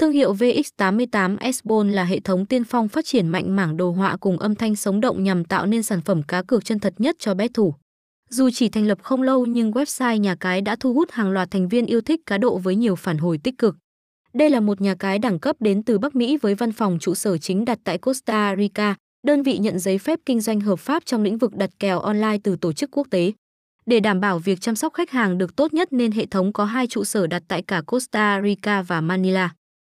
Thương hiệu VX88 S-Bone là hệ thống tiên phong phát triển mạnh mảng đồ họa cùng âm thanh sống động nhằm tạo nên sản phẩm cá cược chân thật nhất cho bet thủ. Dù chỉ thành lập không lâu nhưng website nhà cái đã thu hút hàng loạt thành viên yêu thích cá độ với nhiều phản hồi tích cực. Đây là một nhà cái đẳng cấp đến từ Bắc Mỹ với văn phòng trụ sở chính đặt tại Costa Rica, đơn vị nhận giấy phép kinh doanh hợp pháp trong lĩnh vực đặt kèo online từ tổ chức quốc tế. Để đảm bảo việc chăm sóc khách hàng được tốt nhất nên hệ thống có hai trụ sở đặt tại cả Costa Rica và Manila.